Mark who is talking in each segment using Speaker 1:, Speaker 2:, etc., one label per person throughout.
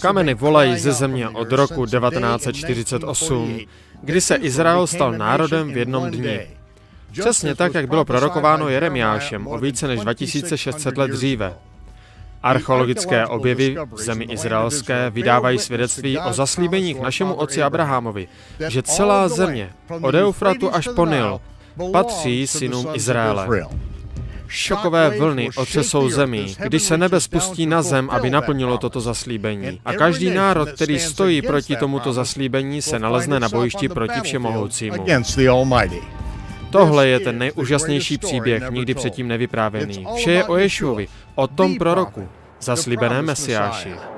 Speaker 1: Kameny volají ze země od roku 1948, kdy se Izrael stal národem v jednom dni. Přesně tak, jak bylo prorokováno Jeremiášem o více než 2600 let dříve. Archeologické objevy v zemi izraelské vydávají svědectví o zaslíbeních našemu otci Abrahamovi, že celá země, od Eufratu až po Nil, patří synům Izraele. Šokové vlny otřesou zemí, když se nebe spustí na zem, aby naplnilo toto zaslíbení. A každý národ, který stojí proti tomuto zaslíbení, se nalezne na bojišti proti všemohoucímu. Tohle je ten nejúžasnější příběh, nikdy předtím nevyprávěný. Vše je o Ješuovi, o tom proroku, zaslíbené Mesiáši.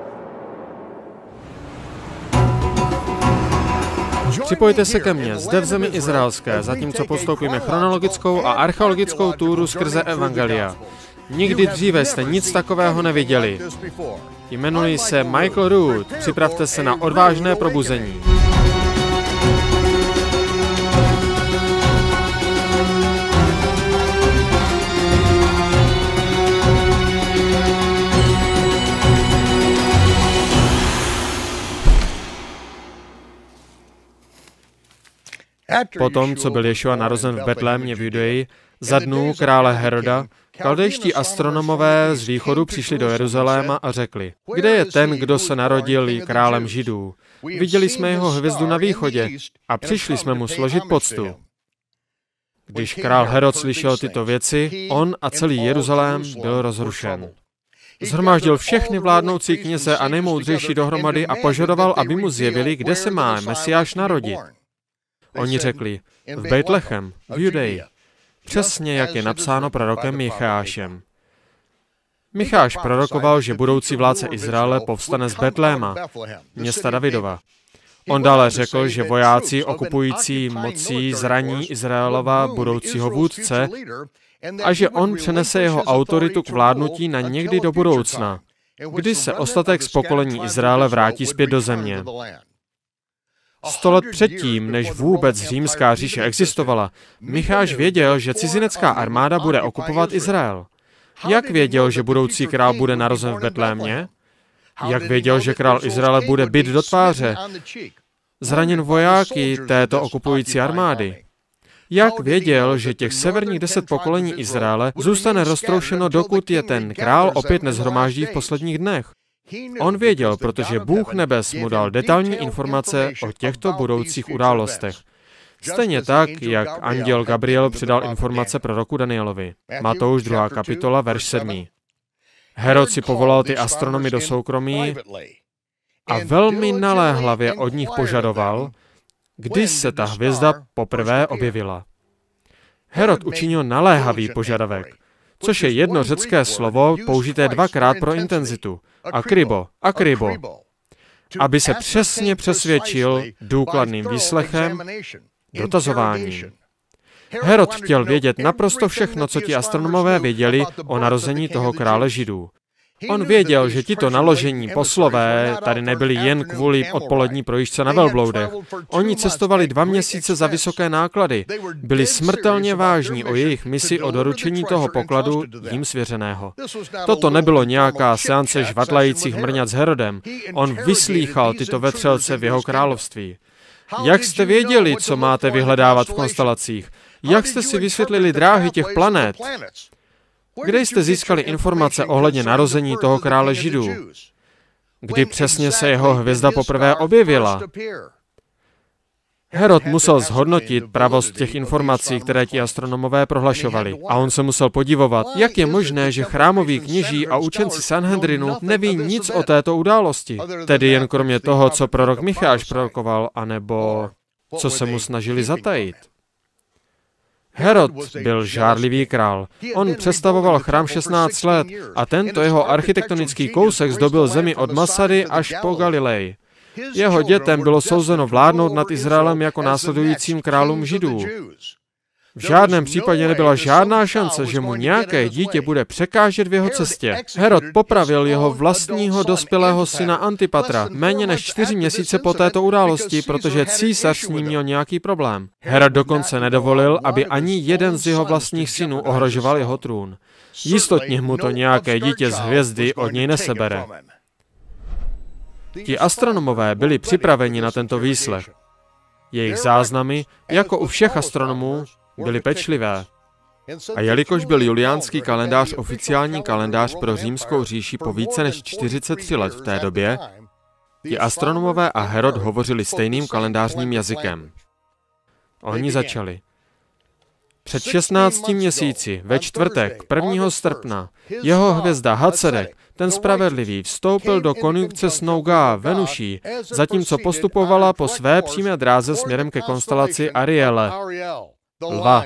Speaker 1: Připojte se ke mně zde v zemi izraelské, zatímco postoupíme chronologickou a archeologickou túru skrze Evangelia. Nikdy dříve jste nic takového neviděli. Jmenuji se Michael Root. Připravte se na odvážné probuzení. Potom, co byl Ješua narozen v Betlémě v Judeji, za dnů krále Heroda, kaldejští astronomové z východu přišli do Jeruzaléma a řekli, kde je ten, kdo se narodil králem židů? Viděli jsme jeho hvězdu na východě a přišli jsme mu složit poctu. Když král Herod slyšel tyto věci, on a celý Jeruzalém byl rozrušen. Zhromáždil všechny vládnoucí kněze a nejmoudřejší dohromady a požadoval, aby mu zjevili, kde se má Mesiáš narodit. Oni řekli, v Bejtlechem, v Judeji, přesně jak je napsáno prorokem Michášem. Micháš prorokoval, že budoucí vládce Izraele povstane z Betléma, města Davidova. On dále řekl, že vojáci okupující mocí zraní Izraelova budoucího vůdce a že on přenese jeho autoritu k vládnutí na někdy do budoucna, kdy se ostatek z pokolení Izraele vrátí zpět do země. Sto let předtím, než vůbec římská říše existovala, Micháš věděl, že cizinecká armáda bude okupovat Izrael. Jak věděl, že budoucí král bude narozen v Betlémě? Jak věděl, že král Izraele bude byt do tváře? Zraněn vojáky této okupující armády. Jak věděl, že těch severních deset pokolení Izraele zůstane roztroušeno, dokud je ten král opět nezhromáždí v posledních dnech? On věděl, protože Bůh nebes mu dal detailní informace o těchto budoucích událostech. Stejně tak, jak anděl Gabriel předal informace proroku Danielovi. Matouš 2. kapitola, verš 7. Herod si povolal ty astronomy do soukromí a velmi naléhlavě od nich požadoval, kdy se ta hvězda poprvé objevila. Herod učinil naléhavý požadavek což je jedno řecké slovo použité dvakrát pro intenzitu. Akribo, akribo. Aby se přesně přesvědčil důkladným výslechem, dotazováním. Herod chtěl vědět naprosto všechno, co ti astronomové věděli o narození toho krále židů. On věděl, že tito naložení poslové tady nebyli jen kvůli odpolední projížďce na velbloudech. Oni cestovali dva měsíce za vysoké náklady. Byli smrtelně vážní o jejich misi o doručení toho pokladu jim svěřeného. Toto nebylo nějaká seance žvatlajících mrňat s Herodem. On vyslýchal tyto vetřelce v jeho království. Jak jste věděli, co máte vyhledávat v konstelacích? Jak jste si vysvětlili dráhy těch planet? Kde jste získali informace ohledně narození toho krále Židů? Kdy přesně se jeho hvězda poprvé objevila? Herod musel zhodnotit pravost těch informací, které ti astronomové prohlašovali. A on se musel podivovat, jak je možné, že chrámoví kněží a učenci Sanhedrinu neví nic o této události. Tedy jen kromě toho, co prorok Micháš prorokoval, anebo co se mu snažili zatajit. Herod byl žárlivý král. On představoval chrám 16 let a tento jeho architektonický kousek zdobil zemi od Masady až po Galilei. Jeho dětem bylo souzeno vládnout nad Izraelem jako následujícím králům židů. V žádném případě nebyla žádná šance, že mu nějaké dítě bude překážet v jeho cestě. Herod popravil jeho vlastního dospělého syna Antipatra méně než čtyři měsíce po této události, protože císař s ním měl nějaký problém. Herod dokonce nedovolil, aby ani jeden z jeho vlastních synů ohrožoval jeho trůn. Jistotně mu to nějaké dítě z hvězdy od něj nesebere. Ti astronomové byli připraveni na tento výslech. Jejich záznamy, jako u všech astronomů, byly pečlivé. A jelikož byl juliánský kalendář oficiální kalendář pro římskou říši po více než 43 let v té době, ti astronomové a Herod hovořili stejným kalendářním jazykem. Oni začali. Před 16 měsíci, ve čtvrtek, 1. srpna, jeho hvězda Hacedek, ten spravedlivý, vstoupil do konjunkce s Nouga Venuší, zatímco postupovala po své přímé dráze směrem ke konstelaci Ariele, lva.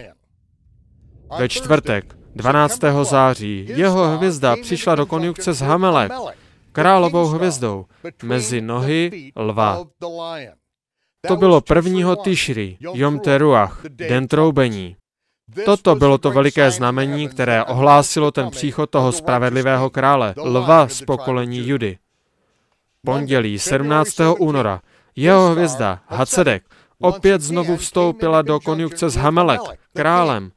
Speaker 1: Ve čtvrtek, 12. září, jeho hvězda přišla do konjunkce s Hamelek, královou hvězdou, mezi nohy lva. To bylo prvního Tishri, Jom Teruach, den troubení. Toto bylo to veliké znamení, které ohlásilo ten příchod toho spravedlivého krále, lva z pokolení Judy. Pondělí 17. února jeho hvězda Hacedek opět znovu vstoupila do konjunkce s Hamelek, králem.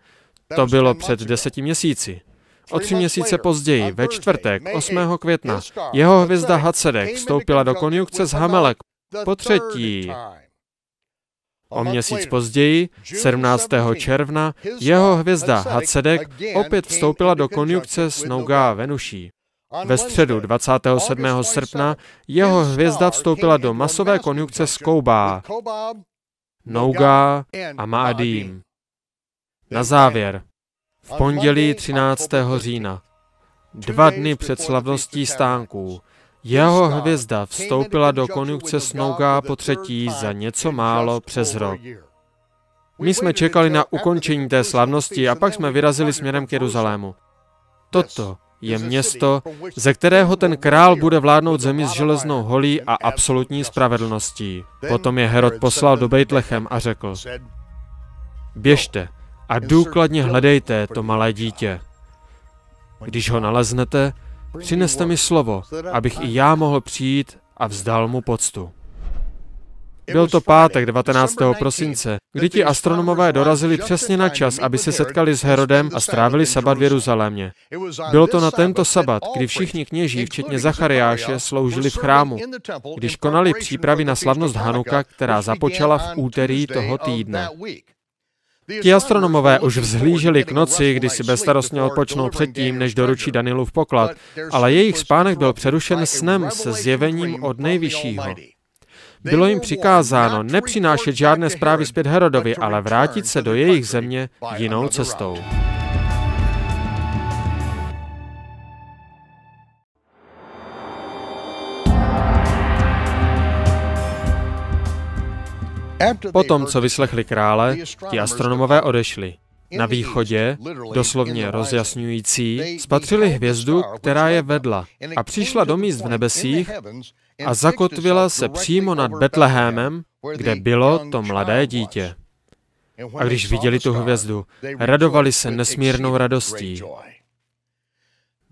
Speaker 1: To bylo před deseti měsíci. O tři měsíce později, ve čtvrtek, 8. května, jeho hvězda Hacedek vstoupila do konjunkce s Hamelek po třetí. O měsíc později, 17. června, jeho hvězda Hacedek opět vstoupila do konjunkce s Nouga Venuší. Ve středu 27. srpna jeho hvězda vstoupila do masové konjunkce s Koubá, Nouga a Máadím. Na závěr, v pondělí 13. října, dva dny před slavností stánků, jeho hvězda vstoupila do konjunkce Snouga po třetí za něco málo přes rok. My jsme čekali na ukončení té slavnosti a pak jsme vyrazili směrem k Jeruzalému. Toto je město, ze kterého ten král bude vládnout zemi s železnou holí a absolutní spravedlností. Potom je Herod poslal do Bejtlechem a řekl, běžte a důkladně hledejte to malé dítě. Když ho naleznete, Přineste mi slovo, abych i já mohl přijít a vzdal mu poctu. Byl to pátek 19. prosince, kdy ti astronomové dorazili přesně na čas, aby se setkali s Herodem a strávili sabat v Jeruzalémě. Bylo to na tento sabat, kdy všichni kněží, včetně Zachariáše, sloužili v chrámu, když konali přípravy na slavnost Hanuka, která započala v úterý toho týdne. Ti astronomové už vzhlíželi k noci, kdy si bezstarostně odpočnou předtím, než doručí Danilův poklad, ale jejich spánek byl přerušen snem se zjevením od nejvyššího. Bylo jim přikázáno nepřinášet žádné zprávy zpět Herodovi, ale vrátit se do jejich země jinou cestou. Potom, co vyslechli krále, ti astronomové odešli. Na východě, doslovně rozjasňující, spatřili hvězdu, která je vedla a přišla do míst v nebesích a zakotvila se přímo nad Betlehémem, kde bylo to mladé dítě. A když viděli tu hvězdu, radovali se nesmírnou radostí.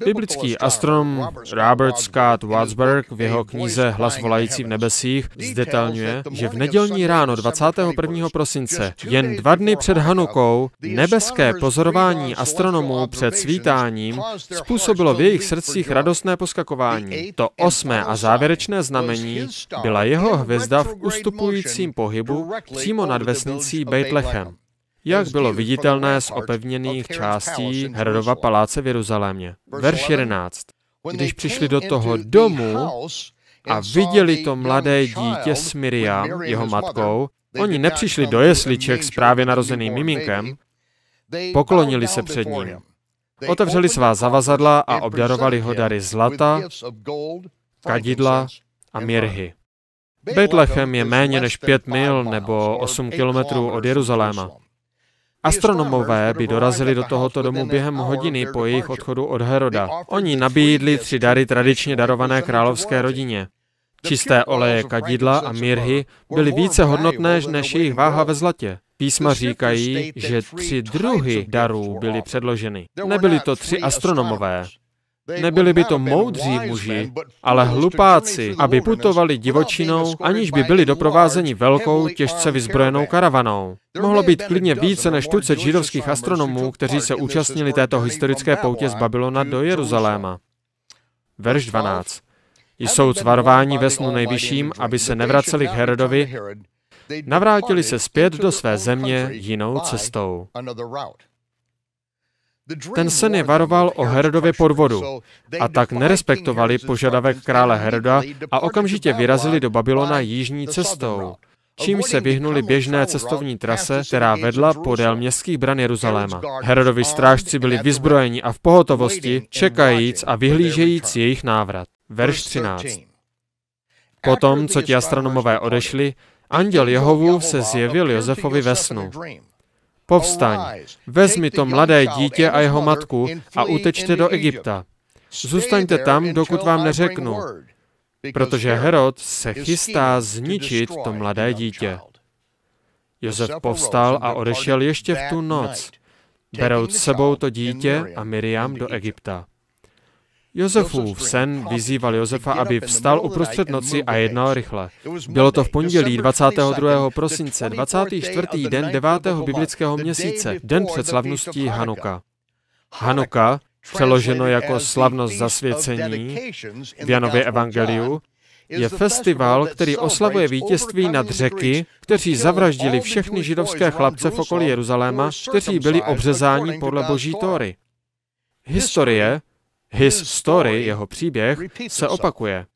Speaker 1: Biblický astronom Robert Scott Wadsburg v jeho knize Hlas volající v nebesích zdetailňuje, že v nedělní ráno 21. prosince, jen dva dny před Hanukou, nebeské pozorování astronomů před svítáním způsobilo v jejich srdcích radostné poskakování. To osmé a závěrečné znamení byla jeho hvězda v ustupujícím pohybu přímo nad vesnicí Bejtlechem jak bylo viditelné z opevněných částí Herodova paláce v Jeruzalémě. Verš 11. Když přišli do toho domu a viděli to mladé dítě s Miriam, jeho matkou, oni nepřišli do jesliček s právě narozeným miminkem, poklonili se před ním. Otevřeli svá zavazadla a obdarovali ho dary zlata, kadidla a mirhy. Betlechem je méně než pět mil nebo osm kilometrů od Jeruzaléma. Astronomové by dorazili do tohoto domu během hodiny po jejich odchodu od Heroda. Oni nabídli tři dary tradičně darované královské rodině. Čisté oleje kadidla a mirhy byly více hodnotné než jejich váha ve zlatě. Písma říkají, že tři druhy darů byly předloženy. Nebyli to tři astronomové, Nebyli by to moudří muži, ale hlupáci, aby putovali divočinou, aniž by byli doprovázeni velkou, těžce vyzbrojenou karavanou. Mohlo být klidně více než tucet židovských astronomů, kteří se účastnili této historické poutě z Babylona do Jeruzaléma. Verš 12. Jsou cvarováni ve snu nejvyšším, aby se nevraceli k Herodovi, navrátili se zpět do své země jinou cestou. Ten sen je varoval o Herodově podvodu a tak nerespektovali požadavek krále Heroda a okamžitě vyrazili do Babylona jižní cestou, čím se vyhnuli běžné cestovní trase, která vedla podél městských bran Jeruzaléma. Herodovi strážci byli vyzbrojeni a v pohotovosti, čekajíc a vyhlížejíc jejich návrat. Verš 13. Potom, co ti astronomové odešli, anděl Jehovu se zjevil Josefovi ve snu. Povstaň, vezmi to mladé dítě a jeho matku a utečte do Egypta. Zůstaňte tam, dokud vám neřeknu, protože Herod se chystá zničit to mladé dítě. Josef povstal a odešel ještě v tu noc, berouc sebou to dítě a Miriam do Egypta. Josefův sen vyzýval Josefa, aby vstal uprostřed noci a jednal rychle. Bylo to v pondělí 22. prosince, 24. den 9. biblického měsíce, den před slavností Hanuka. Hanuka, přeloženo jako slavnost zasvěcení v Janově evangeliu, je festival, který oslavuje vítězství nad řeky, kteří zavraždili všechny židovské chlapce v okolí Jeruzaléma, kteří byli obřezáni podle boží tóry. Historie, his story, jeho příběh, se opakuje.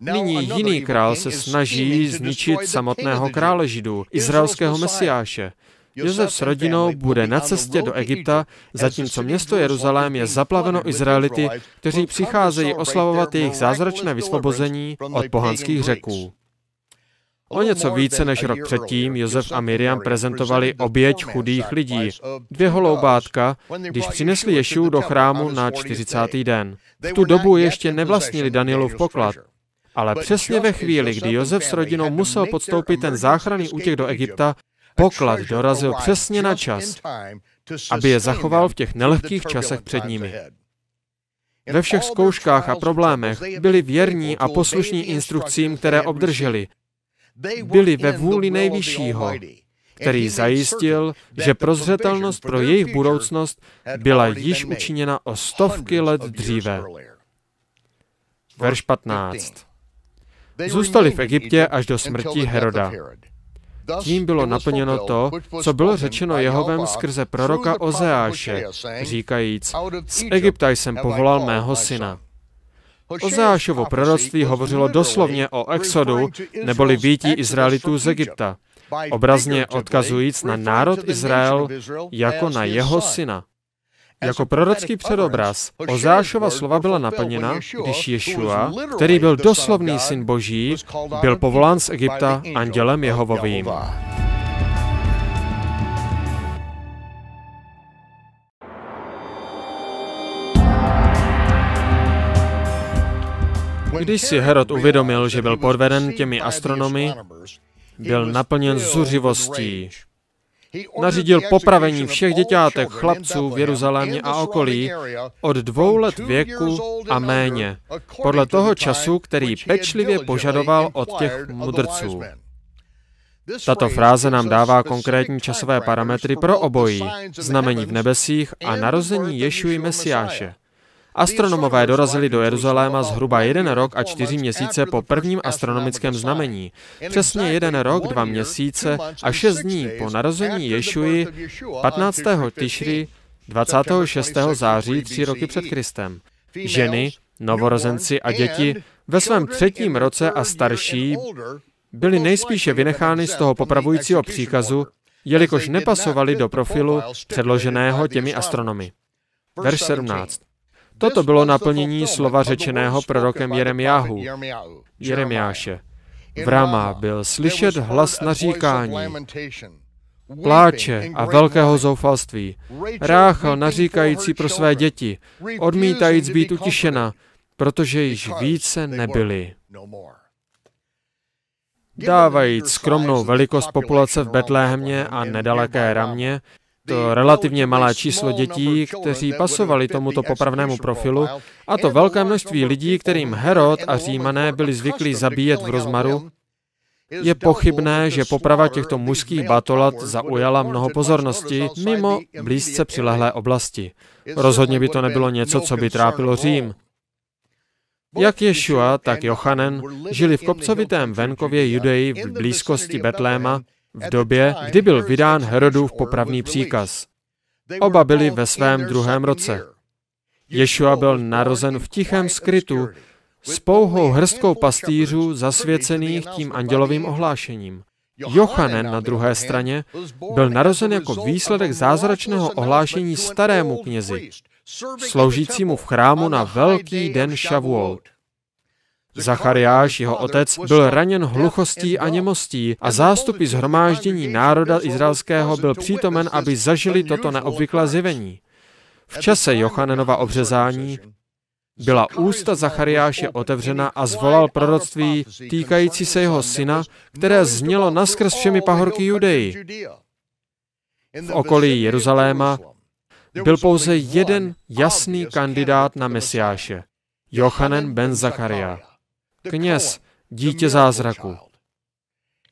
Speaker 1: Nyní jiný král se snaží zničit samotného krále židů, izraelského mesiáše. Josef s rodinou bude na cestě do Egypta, zatímco město Jeruzalém je zaplaveno Izraelity, kteří přicházejí oslavovat jejich zázračné vysvobození od pohanských řeků. O něco více než rok předtím Josef a Miriam prezentovali oběť chudých lidí, dvě holoubátka, když přinesli Ješu do chrámu na 40. den. V tu dobu ještě nevlastnili Danielův poklad, ale přesně ve chvíli, kdy Josef s rodinou musel podstoupit ten záchranný útěk do Egypta, poklad dorazil přesně na čas, aby je zachoval v těch nelehkých časech před nimi. Ve všech zkouškách a problémech byli věrní a poslušní instrukcím, které obdrželi, byli ve vůli nejvyššího, který zajistil, že prozřetelnost pro jejich budoucnost byla již učiněna o stovky let dříve. Verš 15. Zůstali v Egyptě až do smrti Heroda. Tím bylo naplněno to, co bylo řečeno Jehovem skrze proroka Ozeáše, říkajíc, z Egypta jsem povolal mého syna. Ozášovo proroctví hovořilo doslovně o exodu, neboli výtí Izraelitů z Egypta, obrazně odkazujíc na národ Izrael jako na jeho syna. Jako prorocký předobraz Ozášova slova byla naplněna, když Ješua, který byl doslovný syn Boží, byl povolán z Egypta andělem Jehovovým. Když si Herod uvědomil, že byl podveden těmi astronomy, byl naplněn zuřivostí. Nařídil popravení všech děťátek chlapců v Jeruzalémě a okolí od dvou let věku a méně, podle toho času, který pečlivě požadoval od těch mudrců. Tato fráze nám dává konkrétní časové parametry pro obojí, znamení v nebesích a narození Ješuji Mesiáše. Astronomové dorazili do Jeruzaléma zhruba jeden rok a čtyři měsíce po prvním astronomickém znamení. Přesně jeden rok, dva měsíce a šest dní po narození Ješuji 15. Tišry 26. září tři roky před Kristem. Ženy, novorozenci a děti ve svém třetím roce a starší byly nejspíše vynechány z toho popravujícího příkazu, jelikož nepasovali do profilu předloženého těmi astronomy. Verš 17. Toto bylo naplnění slova řečeného prorokem Jeremiáhu, Jeremiáše. V Rama byl slyšet hlas naříkání, pláče a velkého zoufalství. Ráchel naříkající pro své děti, odmítajíc být utišena, protože již více nebyli. Dávajíc skromnou velikost populace v Betlémě a nedaleké Ramě, relativně malé číslo dětí, kteří pasovali tomuto popravnému profilu, a to velké množství lidí, kterým Herod a Římané byli zvyklí zabíjet v rozmaru, je pochybné, že poprava těchto mužských batolat zaujala mnoho pozornosti mimo blízce přilehlé oblasti. Rozhodně by to nebylo něco, co by trápilo Řím. Jak Ješua, tak Jochanen žili v kopcovitém venkově Judeji v blízkosti Betléma v době, kdy byl vydán Herodův popravný příkaz. Oba byli ve svém druhém roce. Ješua byl narozen v tichém skrytu s pouhou hrstkou pastýřů zasvěcených tím andělovým ohlášením. Jochanen na druhé straně byl narozen jako výsledek zázračného ohlášení starému knězi, sloužícímu v chrámu na velký den Shavuot. Zachariáš, jeho otec, byl raněn hluchostí a němostí a zástupy zhromáždění národa izraelského byl přítomen, aby zažili toto neobvyklé zjevení. V čase Jochanenova obřezání byla ústa Zachariáše otevřena a zvolal proroctví týkající se jeho syna, které znělo naskrz všemi pahorky Judeji. V okolí Jeruzaléma byl pouze jeden jasný kandidát na Mesiáše. Jochanen ben Zacharia. Kněz, dítě zázraku.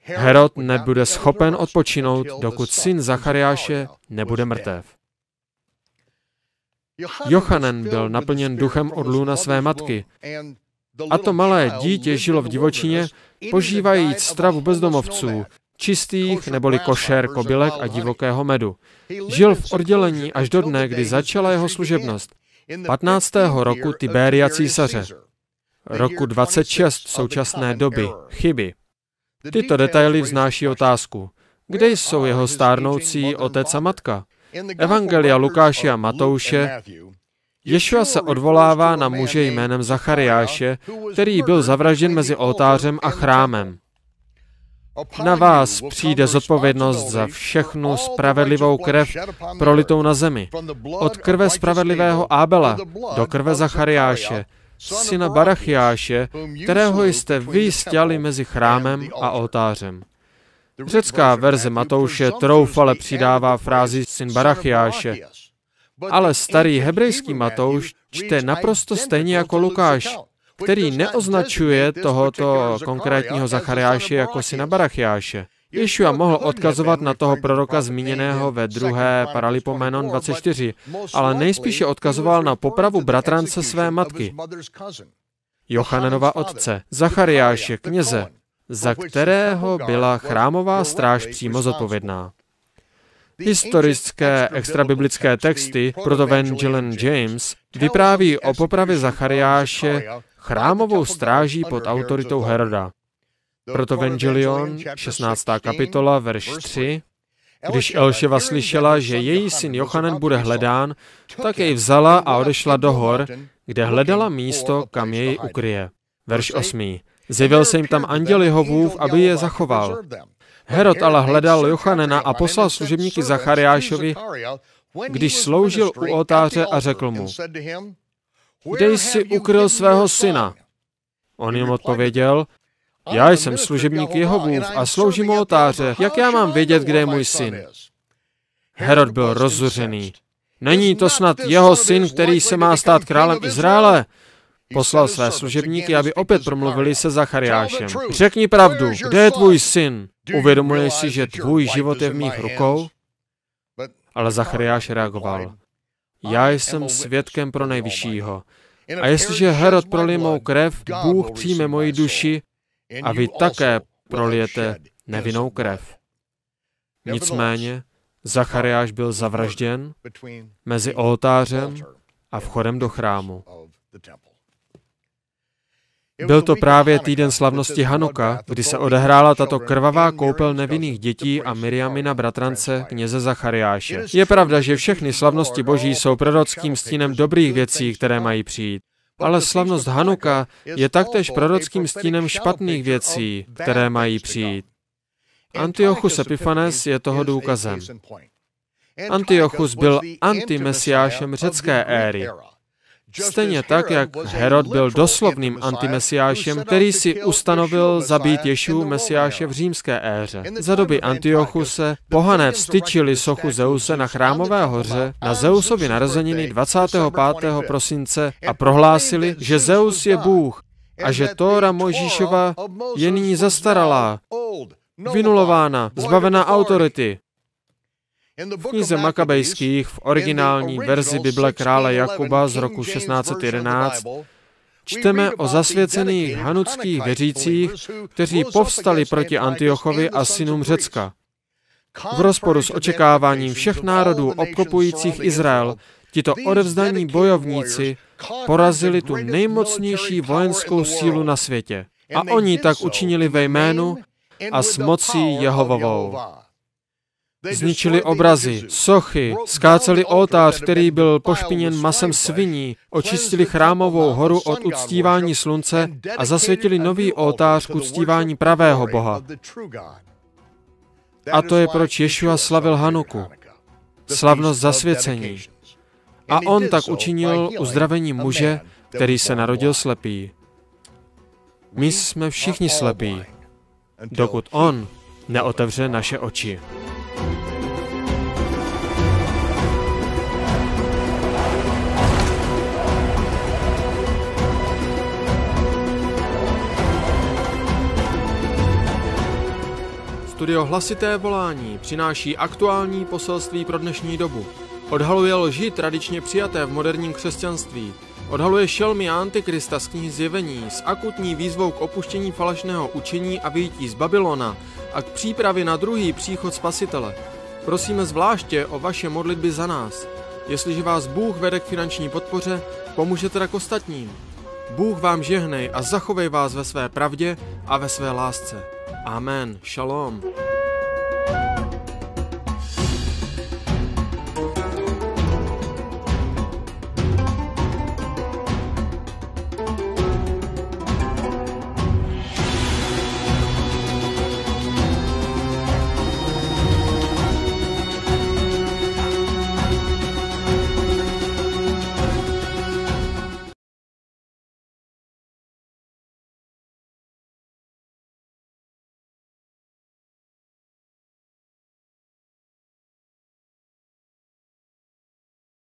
Speaker 1: Herod nebude schopen odpočinout, dokud syn Zachariáše nebude mrtev. Jochanen byl naplněn duchem od lůna své matky. A to malé dítě žilo v divočině, požívajíc stravu bezdomovců, čistých neboli košer kobylek a divokého medu. Žil v oddělení až do dne, kdy začala jeho služebnost. 15. roku Tiberia císaře. Roku 26 současné doby. Chyby. Tyto detaily vznáší otázku. Kde jsou jeho stárnoucí otec a matka? Evangelia Lukáše a Matouše Ješua se odvolává na muže jménem Zachariáše, který byl zavražděn mezi oltářem a chrámem. Na vás přijde zodpovědnost za všechnu spravedlivou krev prolitou na zemi. Od krve spravedlivého Ábela do krve Zachariáše, syna Barachiáše, kterého jste vy stěli mezi chrámem a oltářem. Řecká verze Matouše troufale přidává frázi syn Barachiáše, ale starý hebrejský Matouš čte naprosto stejně jako Lukáš, který neoznačuje tohoto konkrétního Zachariáše jako syna Barachiáše. Ješua mohl odkazovat na toho proroka zmíněného ve druhé Paralipomenon 24, ale nejspíše odkazoval na popravu bratrance své matky, Jochanenova otce, Zachariáše, kněze, za kterého byla chrámová stráž přímo zodpovědná. Historické extrabiblické texty, proto Evangeline James, vypráví o popravě Zachariáše chrámovou stráží pod autoritou Heroda. Proto Evangelion, 16. kapitola, verš 3, když Elševa slyšela, že její syn Jochanen bude hledán, tak jej vzala a odešla do hor, kde hledala místo, kam jej ukryje. Verš 8. Zjevil se jim tam anděl Jehovův, aby je zachoval. Herod ale hledal Jochanena a poslal služebníky Zachariášovi, když sloužil u oltáře a řekl mu, kde jsi ukryl svého syna? On jim odpověděl, já jsem služebník Jehovův a sloužím u oltáře. Jak já mám vědět, kde je můj syn? Herod byl rozzuřený. Není to snad jeho syn, který se má stát králem Izraele? Poslal své služebníky, aby opět promluvili se Zachariášem. Řekni pravdu, kde je tvůj syn? Uvědomuješ si, že tvůj život je v mých rukou? Ale Zachariáš reagoval. Já jsem svědkem pro nejvyššího. A jestliže Herod prolije mou krev, Bůh přijme moji duši a vy také prolijete nevinnou krev. Nicméně Zachariáš byl zavražděn mezi oltářem a vchodem do chrámu. Byl to právě týden slavnosti Hanuka, kdy se odehrála tato krvavá koupel nevinných dětí a Miriamina bratrance kněze Zachariáše. Je pravda, že všechny slavnosti boží jsou prorockým stínem dobrých věcí, které mají přijít. Ale slavnost Hanuka je taktéž prorockým stínem špatných věcí, které mají přijít. Antiochus Epiphanes je toho důkazem. Antiochus byl antimesiášem řecké éry. Stejně tak, jak Herod byl doslovným antimesiášem, který si ustanovil zabít Ješu mesiáše v římské éře. Za doby Antiochuse pohané vstyčili sochu Zeuse na chrámové hoře na Zeusovy narozeniny 25. prosince a prohlásili, že Zeus je Bůh a že Tóra Mojžíšova je nyní zastaralá, vynulována, zbavená autority. V knize Makabejských v originální verzi Bible krále Jakuba z roku 1611 Čteme o zasvěcených hanuckých věřících, kteří povstali proti Antiochovi a synům Řecka. V rozporu s očekáváním všech národů obklopujících Izrael, tito odevzdaní bojovníci porazili tu nejmocnější vojenskou sílu na světě. A oni tak učinili ve jménu a s mocí Jehovovou. Zničili obrazy, sochy, skáceli oltář, který byl pošpiněn masem sviní, očistili chrámovou horu od uctívání slunce a zasvětili nový oltář k uctívání pravého Boha. A to je proč Ješua slavil Hanuku, slavnost zasvěcení. A on tak učinil uzdravení muže, který se narodil slepý. My jsme všichni slepí, dokud on neotevře naše oči. Studio Hlasité volání přináší aktuální poselství pro dnešní dobu. Odhaluje lži tradičně přijaté v moderním křesťanství. Odhaluje šelmy a antikrista z knihy Zjevení s akutní výzvou k opuštění falešného učení a vyjítí z Babylona a k přípravě na druhý příchod Spasitele. Prosíme zvláště o vaše modlitby za nás. Jestliže vás Bůh vede k finanční podpoře, pomůžete tak ostatním. Bůh vám žehnej a zachovej vás ve své pravdě a ve své lásce. Amen. Shalom.